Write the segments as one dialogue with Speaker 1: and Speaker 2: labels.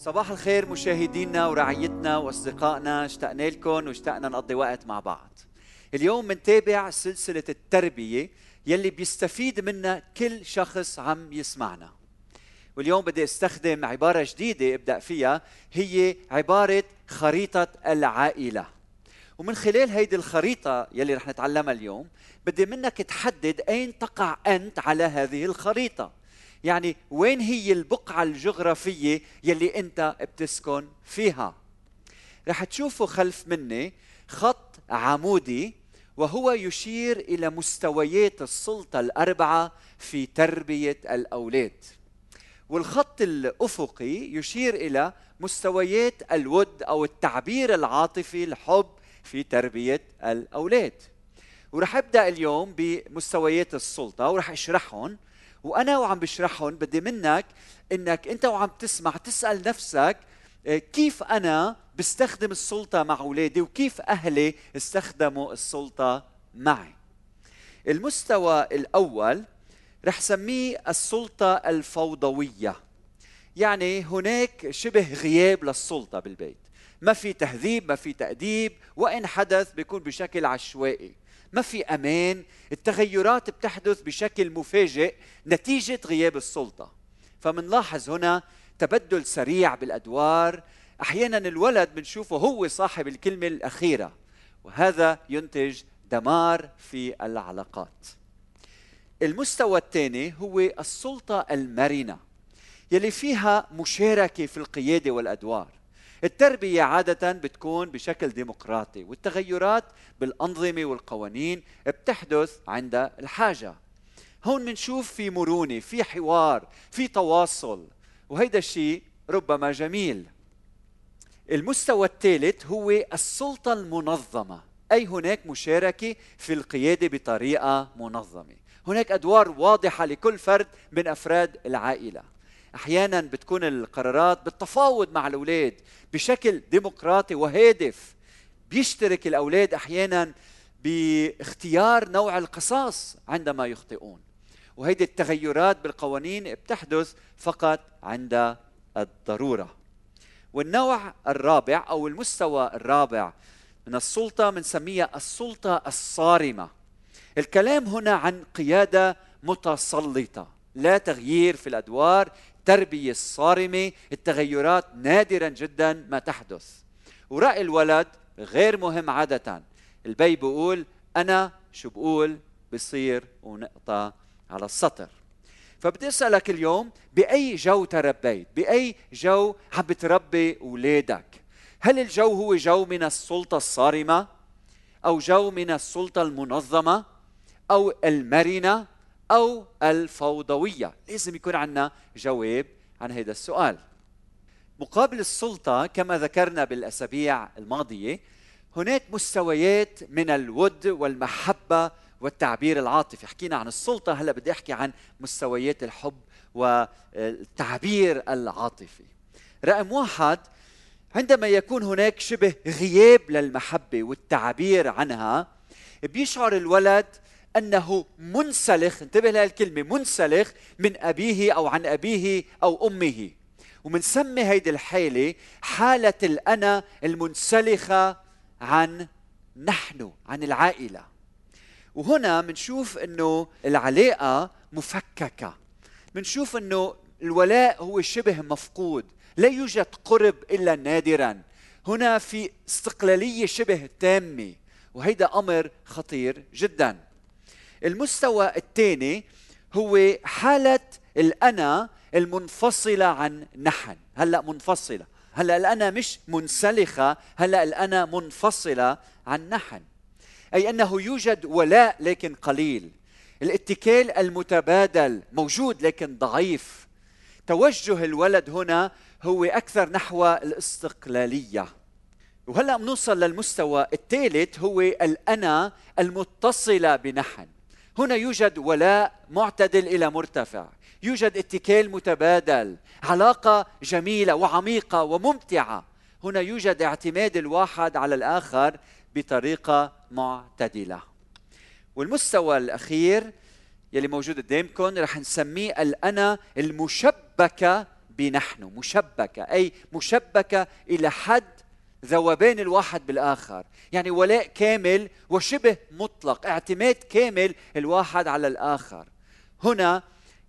Speaker 1: صباح الخير مشاهدينا ورعيتنا وأصدقائنا اشتقنا لكم واشتقنا نقضي وقت مع بعض. اليوم منتابع سلسلة التربية يلي بيستفيد منها كل شخص عم يسمعنا. واليوم بدي أستخدم عبارة جديدة أبدأ فيها هي عبارة خريطة العائلة. ومن خلال هيدي الخريطة يلي رح نتعلمها اليوم بدي منك تحدد أين تقع أنت على هذه الخريطة. يعني وين هي البقعة الجغرافية يلي أنت بتسكن فيها. رح تشوفوا خلف مني خط عمودي وهو يشير إلى مستويات السلطة الأربعة في تربية الأولاد. والخط الأفقي يشير إلى مستويات الود أو التعبير العاطفي الحب في تربية الأولاد. ورح أبدأ اليوم بمستويات السلطة ورح أشرحهم وأنا وعم بشرحهم بدي منك إنك أنت وعم تسمع تسأل نفسك آه، كيف أنا بستخدم السلطة مع أولادي وكيف أهلي استخدموا السلطة معي؟ المستوى الأول رح سميه السلطة الفوضوية. يعني هناك شبه غياب للسلطة بالبيت. ما في تهذيب ما في تأديب وإن حدث بيكون بشكل عشوائي. ما في أمان. التغيرات بتحدث بشكل مفاجئ نتيجة غياب السلطة. فمنلاحظ هنا تبدل سريع بالأدوار. أحيانا الولد بنشوفه هو صاحب الكلمة الأخيرة وهذا ينتج دمار في العلاقات. المستوى الثاني هو السلطة المرنة يلي فيها مشاركة في القيادة والأدوار. التربية عادة بتكون بشكل ديمقراطي والتغيرات بالأنظمة والقوانين بتحدث عند الحاجة. هون بنشوف في مرونة في حوار في تواصل وهيدا الشيء ربما جميل. المستوى الثالث هو السلطة المنظمة أي هناك مشاركة في القيادة بطريقة منظمة. هناك أدوار واضحة لكل فرد من أفراد العائلة. أحيانا بتكون القرارات بالتفاوض مع الأولاد بشكل ديمقراطي وهادف. بيشترك الأولاد أحيانا باختيار نوع القصاص عندما يخطئون. وهيدي التغيرات بالقوانين بتحدث فقط عند الضرورة. والنوع الرابع أو المستوى الرابع من السلطة بنسميها السلطة الصارمة. الكلام هنا عن قيادة متسلطة لا تغيير في الأدوار التربية الصارمة التغيرات نادرا جدا ما تحدث. ورأي الولد غير مهم عادة. البي بيقول أنا شو بقول؟ بصير ونقطة على السطر. فبدي أسألك اليوم بأي جو تربيت؟ بأي جو عم بتربي أولادك هل الجو هو جو من السلطة الصارمة؟ أو جو من السلطة المنظمة؟ أو المرنة؟ أو الفوضوية. لازم يكون عندنا جواب عن هذا السؤال. مقابل السلطة كما ذكرنا بالأسابيع الماضية هناك مستويات من الود والمحبة والتعبير العاطفي. حكينا عن السلطة هلا بدي أحكي عن مستويات الحب والتعبير العاطفي. رقم واحد عندما يكون هناك شبه غياب للمحبة والتعبير عنها بيشعر الولد أنه منسلخ انتبه لهالكلمه منسلخ من أبيه أو عن أبيه أو أمه. ومنسمي هيدي الحاله حالة الأنا المنسلخة عن نحن عن العائلة. وهنا بنشوف إنه العلاقة مفككة. بنشوف إنه الولاء هو شبه مفقود لا يوجد قرب إلا نادرا. هنا في استقلالية شبه تامة وهيدا أمر خطير جدا. المستوى الثاني هو حالة الأنا المنفصلة عن نحن. هلأ منفصلة. هلأ الأنا مش منسلخة هلأ الأنا منفصلة عن نحن. أي أنه يوجد ولاء لكن قليل. الاتكال المتبادل موجود لكن ضعيف. توجه الولد هنا هو أكثر نحو الاستقلالية. وهلأ بنوصل للمستوى الثالث هو الأنا المتصلة بنحن. هنا يوجد ولاء معتدل إلى مرتفع. يوجد اتكال متبادل علاقة جميلة وعميقة وممتعة. هنا يوجد اعتماد الواحد على الآخر بطريقة معتدلة. والمستوى الأخير يلي موجود قدامكم رح نسميه الأنا المشبكة بنحن. مشبكة أي مشبكة إلى حد ذوبان الواحد بالآخر. يعني ولاء كامل وشبه مطلق اعتماد كامل الواحد على الآخر. هنا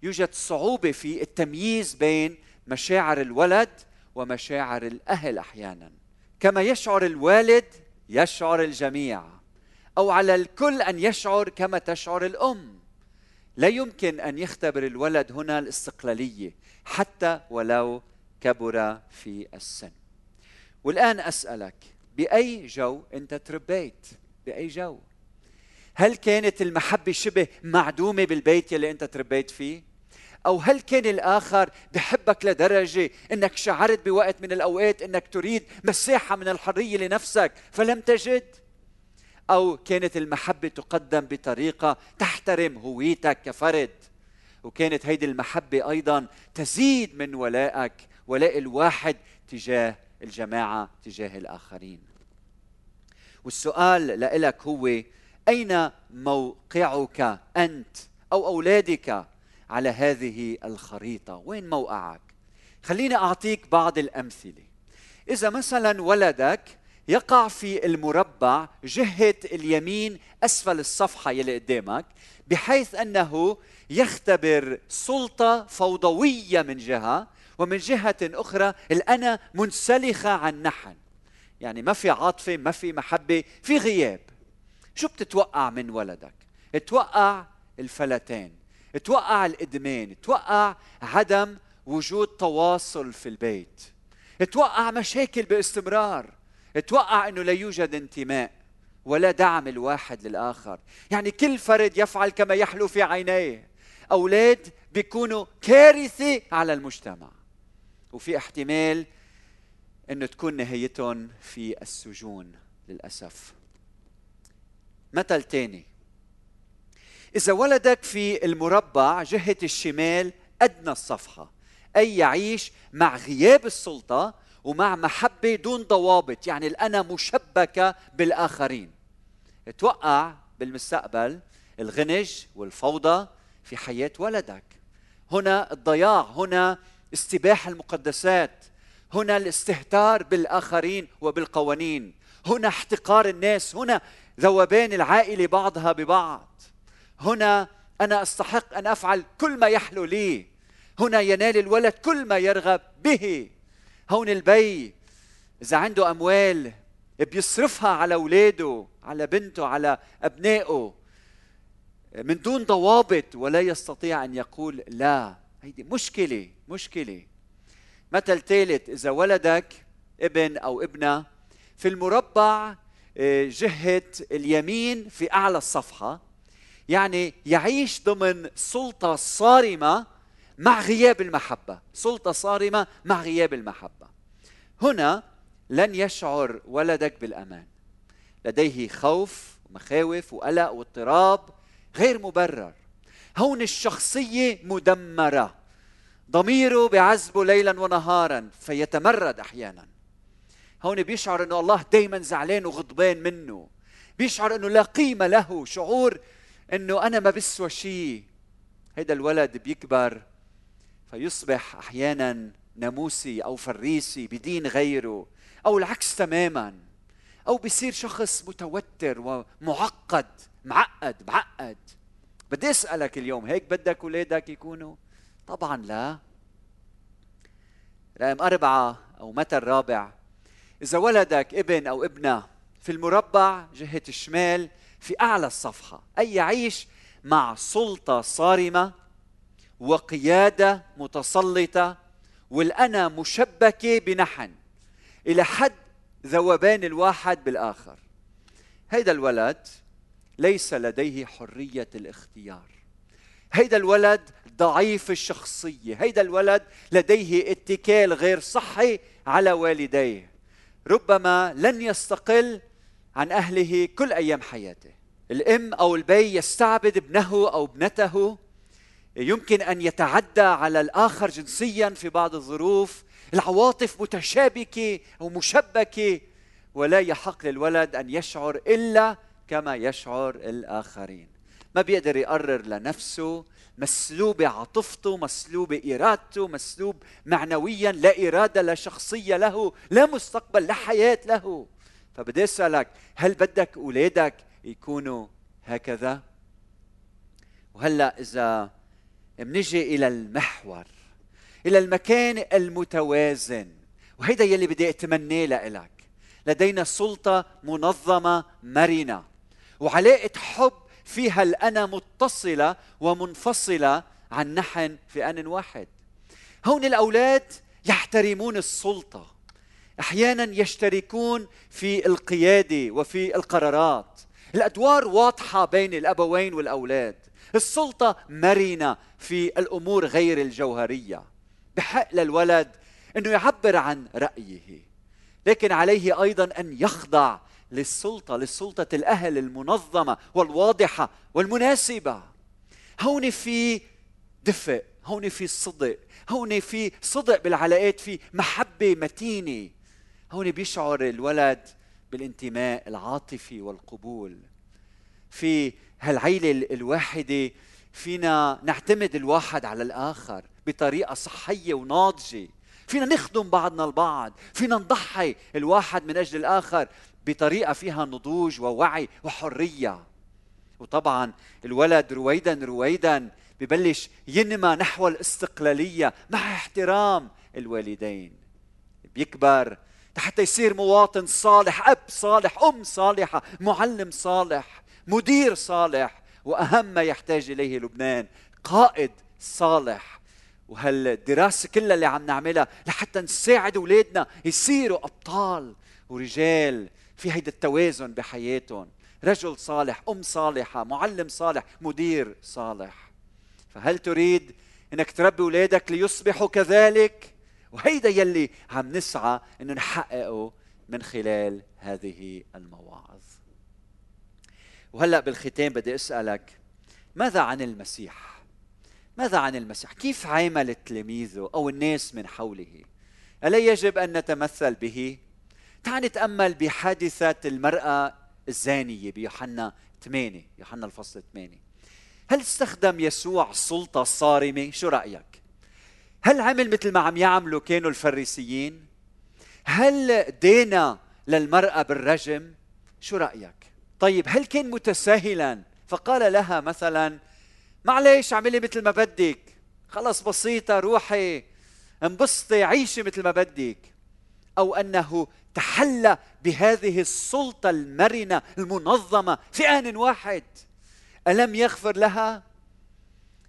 Speaker 1: يوجد صعوبة في التمييز بين مشاعر الولد ومشاعر الأهل أحيانا. كما يشعر الوالد يشعر الجميع. أو على الكل أن يشعر كما تشعر الأم. لا يمكن أن يختبر الولد هنا الاستقلالية حتى ولو كبر في السن. والآن أسألك بأي جو أنت تربيت؟ بأي جو؟ هل كانت المحبة شبه معدومة بالبيت يلي أنت تربيت فيه؟ أو هل كان الآخر بحبك لدرجة إنك شعرت بوقت من الأوقات إنك تريد مساحة من الحرية لنفسك فلم تجد؟ أو كانت المحبة تقدم بطريقة تحترم هويتك كفرد؟ وكانت هيدي المحبة أيضا تزيد من ولائك ولاء الواحد تجاه الجماعة تجاه الآخرين. والسؤال لك هو أين موقعك أنت أو أولادك على هذه الخريطة؟ وين موقعك؟ خليني أعطيك بعض الأمثلة. إذا مثلا ولدك يقع في المربع جهة اليمين أسفل الصفحة يلي قدامك بحيث أنه يختبر سلطة فوضوية من جهة ومن جهة أخرى الأنا منسلخة عن نحن. يعني ما في عاطفة ما في محبة في غياب. شو بتتوقع من ولدك؟ توقع الفلتان توقع الإدمان توقع عدم وجود تواصل في البيت توقع مشاكل باستمرار أتوقع إنه لا يوجد انتماء ولا دعم الواحد للآخر. يعني كل فرد يفعل كما يحلو في عينيه. أولاد بيكونوا كارثة على المجتمع. وفي احتمال إنه تكون نهايتهم في السجون للأسف. مثل تاني. إذا ولدك في المربع جهة الشمال أدنى الصفحة أي يعيش مع غياب السلطة ومع محبة دون ضوابط يعني الأنا مشبكة بالآخرين. توقع بالمستقبل الغنج والفوضى في حياة ولدك. هنا الضياع هنا استباح المقدسات. هنا الاستهتار بالآخرين وبالقوانين. هنا احتقار الناس. هنا ذوبان العائلة بعضها ببعض. هنا أنا أستحق أن أفعل كل ما يحلو لي. هنا ينال الولد كل ما يرغب به. هون البي إذا عنده أموال بيصرفها على أولاده على بنته على أبنائه من دون ضوابط ولا يستطيع أن يقول لا. هيدي مشكلة مشكلة. مثل ثالث إذا ولدك ابن أو ابنة في المربع آه، جهة اليمين في أعلى الصفحة يعني يعيش ضمن سلطة صارمة مع غياب المحبة. سلطة صارمة مع غياب المحبة. هنا لن يشعر ولدك بالأمان. لديه خوف ومخاوف وقلق واضطراب غير مبرر. هون الشخصية مدمرة. ضميره بعذبه ليلا ونهارا فيتمرد أحيانا. هون بيشعر أنه الله دايما زعلان وغضبان منه. بيشعر أنه لا قيمة له. شعور أنه أنا ما بسوى شيء. هيدا الولد بيكبر فيصبح أحيانا ناموسي أو فريسي بدين غيره أو العكس تماما. أو بصير شخص متوتر ومعقد معقد معقد. بدي أسألك اليوم هيك بدك اولادك يكونوا؟ طبعا لا. رقم أربعة أو متى الرابع. إذا ولدك ابن أو ابنة في المربع جهة الشمال في أعلى الصفحة أي يعيش مع سلطة صارمة وقيادة متسلطة والأنا مشبكة بنحن إلى حد ذوبان الواحد بالآخر. هيدا الولد ليس لديه حرية الاختيار. هيدا الولد ضعيف الشخصية هيدا الولد لديه اتكال غير صحي على والديه. ربما لن يستقل عن أهله كل أيام حياته. الأم أو البي يستعبد ابنه أو ابنته. يمكن أن يتعدى على الآخر جنسيا في بعض الظروف. العواطف متشابكة أو مشبكه ولا يحق للولد أن يشعر إلا كما يشعر الآخرين. ما بيقدر يقرر لنفسه مسلوبة عاطفته مسلوبة إرادته مسلوب معنويا لا إرادة لا شخصية له لا مستقبل لا حياة له. فبدي أسألك هل بدك أولادك يكونوا هكذا؟ وهلأ إذا منجي إلى المحور إلى المكان المتوازن وهيدا يلي بدي أتمناه لإلك. لدينا سلطة منظمة مرنة وعلاقة حب فيها الأنا متصلة ومنفصلة عن نحن في آن واحد. هون الأولاد يحترمون السلطة. أحيانا يشتركون في القيادة وفي القرارات. الأدوار واضحة بين الأبوين والأولاد. السلطة مرنة في الأمور غير الجوهرية. بحق للولد أنه يعبر عن رأيه. لكن عليه أيضا أن يخضع للسلطة لسلطه الأهل المنظمة والواضحة والمناسبة. هون في دفء هون في صدق هون في صدق بالعلاقات في محبة متينة. هون بيشعر الولد بالانتماء العاطفي والقبول. في هالعيلة الواحدة فينا نعتمد الواحد على الآخر بطريقة صحية وناضجة. فينا نخدم بعضنا البعض فينا نضحي الواحد من أجل الآخر. بطريقة فيها نضوج ووعي وحرية. وطبعا الولد رويدا رويدا ببلش ينمى نحو الاستقلالية مع احترام الوالدين. بيكبر حتى يصير مواطن صالح أب صالح أم صالحة معلم صالح مدير صالح وأهم ما يحتاج إليه لبنان قائد صالح. وهالدراسه كلها اللي عم نعملها لحتى نساعد أولادنا يصيروا أبطال ورجال في هيدا التوازن بحياتهم رجل صالح أم صالحة معلم صالح مدير صالح فهل تريد إنك تربي أولادك ليصبحوا كذلك وهيدا يلي عم نسعى انه نحققه من خلال هذه المواعظ وهلأ بالختام بدي أسألك ماذا عن المسيح ماذا عن المسيح؟ كيف عامل تلاميذه أو الناس من حوله؟ ألا يجب أن نتمثل به؟ تعال نتأمل بحادثة المرأة الزانية بيوحنا 8 يوحنا الفصل 8 هل استخدم يسوع سلطة صارمة؟ شو رأيك؟ هل عمل مثل ما عم يعملوا كانوا الفريسيين؟ هل دينا للمرأة بالرجم؟ شو رأيك؟ طيب هل كان متساهلا فقال لها مثلا معلش اعملي مثل ما بدك خلص بسيطة روحي انبسطي عيشي مثل ما بدك أو أنه تحلى بهذه السلطة المرنة المنظمة في آن واحد ألم يغفر لها؟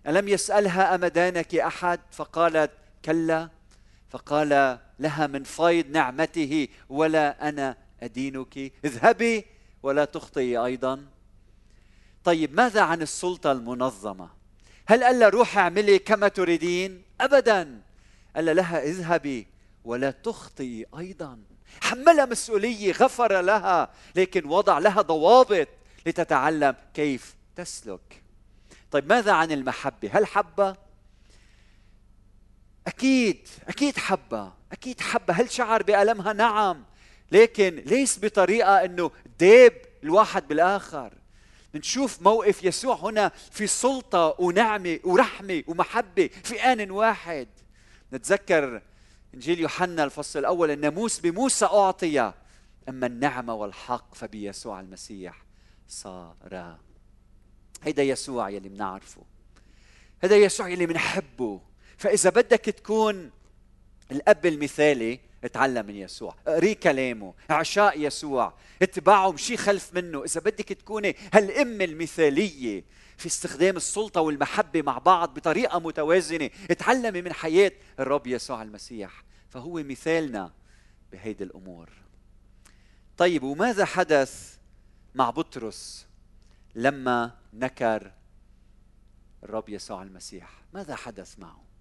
Speaker 1: ألم يسألها أمدانك أحد؟ فقالت كلا فقال لها من فيض نعمته ولا أنا أدينك اذهبي ولا تخطئي أيضا طيب ماذا عن السلطة المنظمة؟ هل قال لها روحي اعملي كما تريدين؟ أبدا قال لها اذهبي ولا تخطئي أيضا حملها مسؤولية غفر لها لكن وضع لها ضوابط لتتعلم كيف تسلك طيب ماذا عن المحبة؟ هل حبة؟ أكيد أكيد حبة أكيد حبة هل شعر بألمها؟ نعم لكن ليس بطريقة أنه ديب الواحد بالآخر نشوف موقف يسوع هنا في سلطة ونعمة ورحمة ومحبة في آن واحد نتذكر إنجيل يوحنا الفصل الأول الناموس بموسى أعطي. أما النعمة والحق فبيسوع المسيح صار. هيدا يسوع يلي بنعرفه هذا يسوع يلي بنحبه فإذا بدك تكون الأب المثالي اتعلم من يسوع. اقري كلامه اعشاء يسوع. اتبعه مشي خلف منه. إذا بدك تكوني هالام المثالية في استخدام السلطة والمحبة مع بعض بطريقة متوازنة اتعلمي من حياة الرب يسوع المسيح. فهو مثالنا بهيدي الأمور. طيب وماذا حدث مع بطرس لما نكر الرب يسوع المسيح؟ ماذا حدث معه؟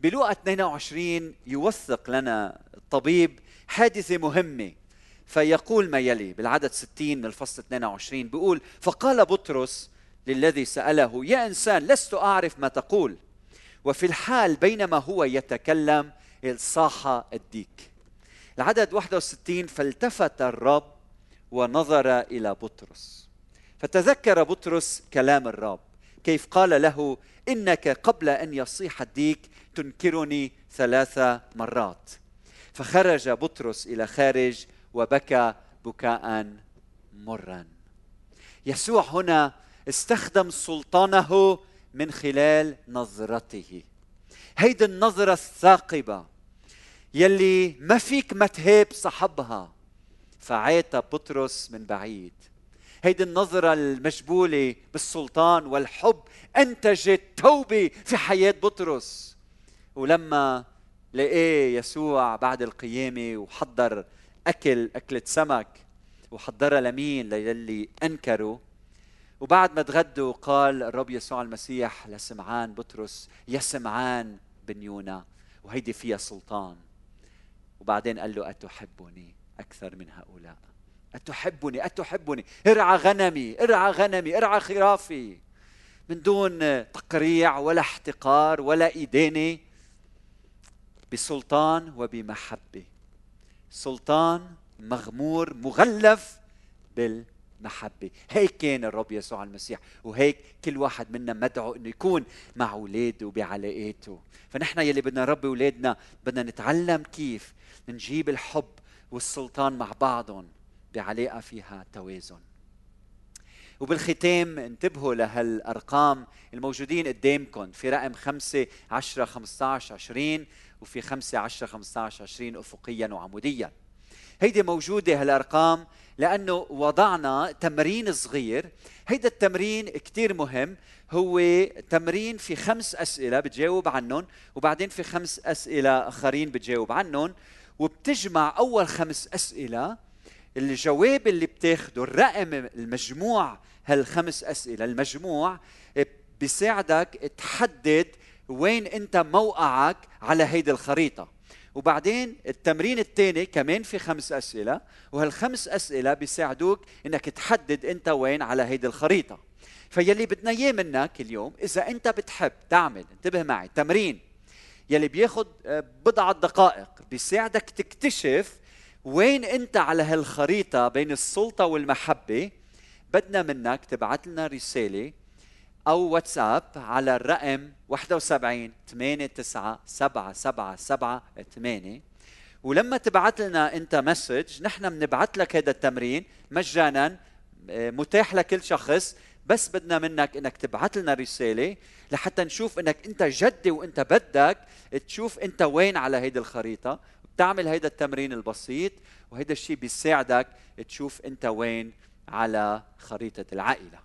Speaker 1: بلوقا 22 يوثق لنا الطبيب حادثة مهمة. فيقول ما يلي بالعدد 60 من الفصل 22 بيقول فقال بطرس للذي سأله يا إنسان لست أعرف ما تقول. وفي الحال بينما هو يتكلم صاح الديك. العدد 61 فالتفت الرب ونظر إلى بطرس. فتذكر بطرس كلام الرب كيف قال له إنك قبل أن يصيح الديك تنكرني ثلاث مرات. فخرج بطرس إلى خارج وبكى بكاء مرا. يسوع هنا استخدم سلطانه من خلال نظرته. هيدي النظرة الثاقبة يلي ما فيك ما تهاب صاحبها. فعيت بطرس من بعيد. هيدي النظرة المجبولة بالسلطان والحب. أنتجت توبة في حياة بطرس. ولما لقيه يسوع بعد القيامة وحضر أكل أكلة سمك وحضرها لمين؟ للي أنكروا وبعد ما تغدوا قال الرب يسوع المسيح لسمعان بطرس يا سمعان بن يونا وهيدي فيها سلطان. وبعدين قال له أتحبني أكثر من هؤلاء؟ أتحبني أتحبني. ارعى غنمي ارعى غنمي ارعى خرافي. من دون تقريع ولا احتقار ولا إدانة بسلطان وبمحبة. سلطان مغمور مغلف بالمحبة. هيك كان الرب يسوع المسيح وهيك كل واحد منا مدعو إنه يكون مع أولاده وبعلاقاته فنحن يلي بدنا نربي أولادنا بدنا نتعلم كيف نجيب الحب والسلطان مع بعضهم بعلاقة فيها توازن. وبالختام انتبهوا لهالأرقام الموجودين قدامكم في رقم 5 10 15 20 وفي 5 10 15 20 افقيا وعموديا. هيدي موجودة هالأرقام لأنه وضعنا تمرين صغير. هيدا التمرين كتير مهم. هو تمرين في خمس أسئلة بتجاوب عنهم وبعدين في خمس أسئلة آخرين بتجاوب عنهم. وبتجمع أول خمس أسئلة الجواب اللي بتاخده الرقم المجموع هالخمس أسئلة المجموع بيساعدك تحدد وين أنت موقعك على هيدي الخريطة. وبعدين التمرين الثاني كمان في خمس أسئلة وهالخمس أسئلة بيساعدوك إنك تحدد انت وين على هيدي الخريطة. فيلي بدنا إياه منك اليوم إذا انت بتحب تعمل انتبه معي تمرين يلي بياخد آه، بضعة دقائق بيساعدك تكتشف وين انت على هالخريطة بين السلطة والمحبة بدنا منك تبعت لنا رسالة أو واتساب على الرقم 71 8 9 7 7 7 8 ولما تبعت لنا انت مسج نحن بنبعث لك هذا التمرين مجانا آه، متاح لكل شخص بس بدنا منك إنك تبعث لنا رسالة لحتى نشوف إنك أنت جدي وإنت بدك تشوف أنت وين على هيدي الخريطة. بتعمل هيدا التمرين البسيط وهيدا الشيء بيساعدك تشوف أنت وين على خريطة العائلة.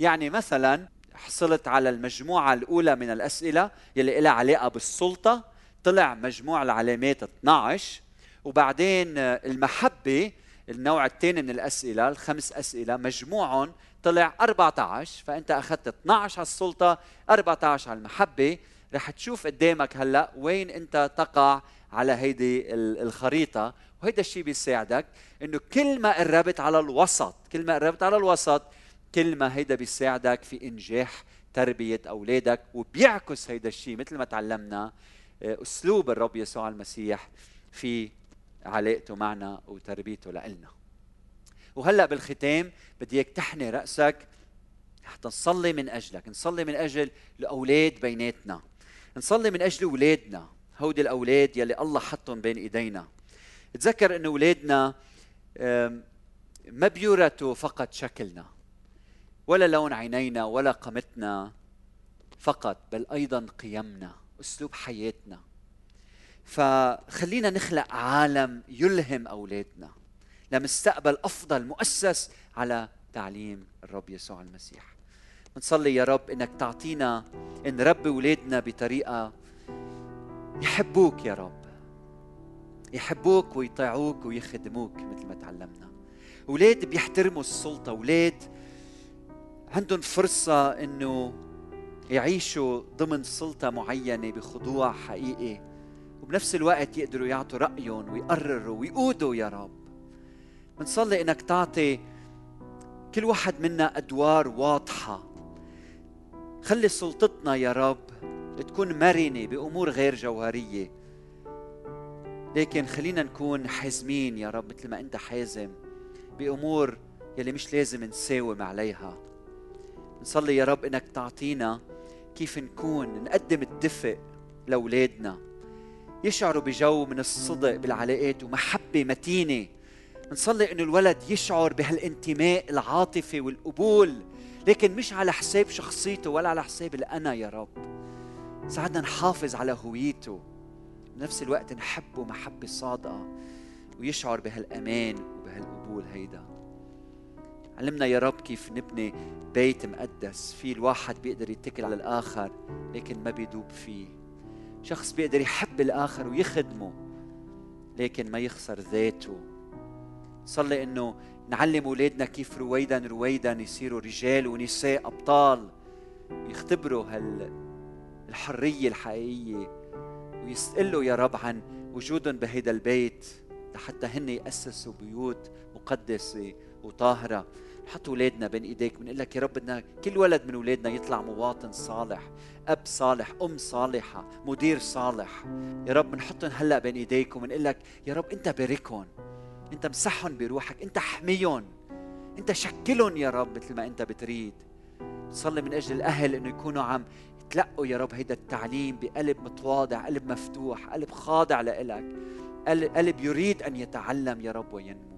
Speaker 1: يعني مثلا حصلت على المجموعة الأولى من الأسئلة يلي لها علاقة بالسلطة. طلع مجموع العلامات 12 وبعدين المحبة النوع الثاني من الأسئلة الخمس أسئلة مجموعهم طلع 14 فأنت أخذت 12 على السلطة 14 على المحبة. رح تشوف قدامك هلأ وين أنت تقع على هيدي الخريطة. وهيدا الشيء بيساعدك إنه كل ما قربت على الوسط كل ما قربت على الوسط كل ما هيدا بيساعدك في إنجاح تربية أولادك وبيعكس هيدا الشيء مثل ما تعلمنا آه، أسلوب الرب يسوع المسيح في علاقته معنا وتربيته لنا وهلأ بالختام بدي إياك تحني رأسك حتى نصلي من أجلك نصلي من أجل الأولاد بيناتنا نصلي من أجل أولادنا هودي الأولاد يلي الله حطهم بين إيدينا. تذكر انه أولادنا ما بيورثوا فقط شكلنا. ولا لون عينينا ولا قامتنا فقط بل أيضا قيمنا أسلوب حياتنا. فخلينا نخلق عالم يلهم أولادنا لمستقبل أفضل مؤسس على تعليم الرب يسوع المسيح. بنصلي يا رب إنك تعطينا نربي اولادنا بطريقة يحبوك يا رب يحبوك ويطيعوك ويخدموك مثل ما تعلمنا. أولاد بيحترموا السلطة أولاد عندهم فرصة إنه يعيشوا ضمن سلطة معينة بخضوع حقيقي وبنفس الوقت يقدروا يعطوا رأيهم ويقرروا ويقودوا يا رب. بنصلي إنك تعطي كل واحد منا أدوار واضحة. خلي سلطتنا يا رب تكون مرنة بأمور غير جوهرية. لكن خلينا نكون حازمين يا رب مثل ما أنت حازم بأمور يلي مش لازم نساوم عليها. نصلي يا رب إنك تعطينا كيف نكون نقدم الدفء لأولادنا. يشعروا بجو من الصدق بالعلاقات ومحبة متينة. نصلي إنه الولد يشعر بهالانتماء العاطفي والقبول لكن مش على حساب شخصيته ولا على حساب الأنا يا رب. ساعدنا نحافظ على هويته. بنفس الوقت نحبه محبة صادقة ويشعر بهالأمان وبهالقبول هيدا. علمنا يا رب كيف نبني بيت مقدس فيه الواحد بيقدر يتكل على الآخر لكن ما بيدوب فيه. شخص بيقدر يحب الآخر ويخدمه لكن ما يخسر ذاته. صلي إنه نعلم أولادنا كيف رويدا رويدا يصيروا رجال ونساء أبطال ويختبروا هال الحريه الحقيقية ويسألوا يا رب عن وجودهم بهيدا البيت لحتى هن يأسسوا بيوت مقدسة وطاهرة. حط اولادنا بين إيديك بنقول لك يا رب بدنا كل ولد من اولادنا يطلع مواطن صالح أب صالح أم صالحة مدير صالح. يا رب بنحطهم هلأ بين إيديك وبنقول لك يا رب أنت باركهم أنت مسحهم بروحك أنت احميهم أنت شكلهم يا رب مثل ما أنت بتريد. صلي من أجل الأهل إنه يكونوا عم يتلقوا يا رب هيدا التعليم بقلب متواضع قلب مفتوح قلب خاضع لإلك. قلب يريد أن يتعلم يا رب وينمو.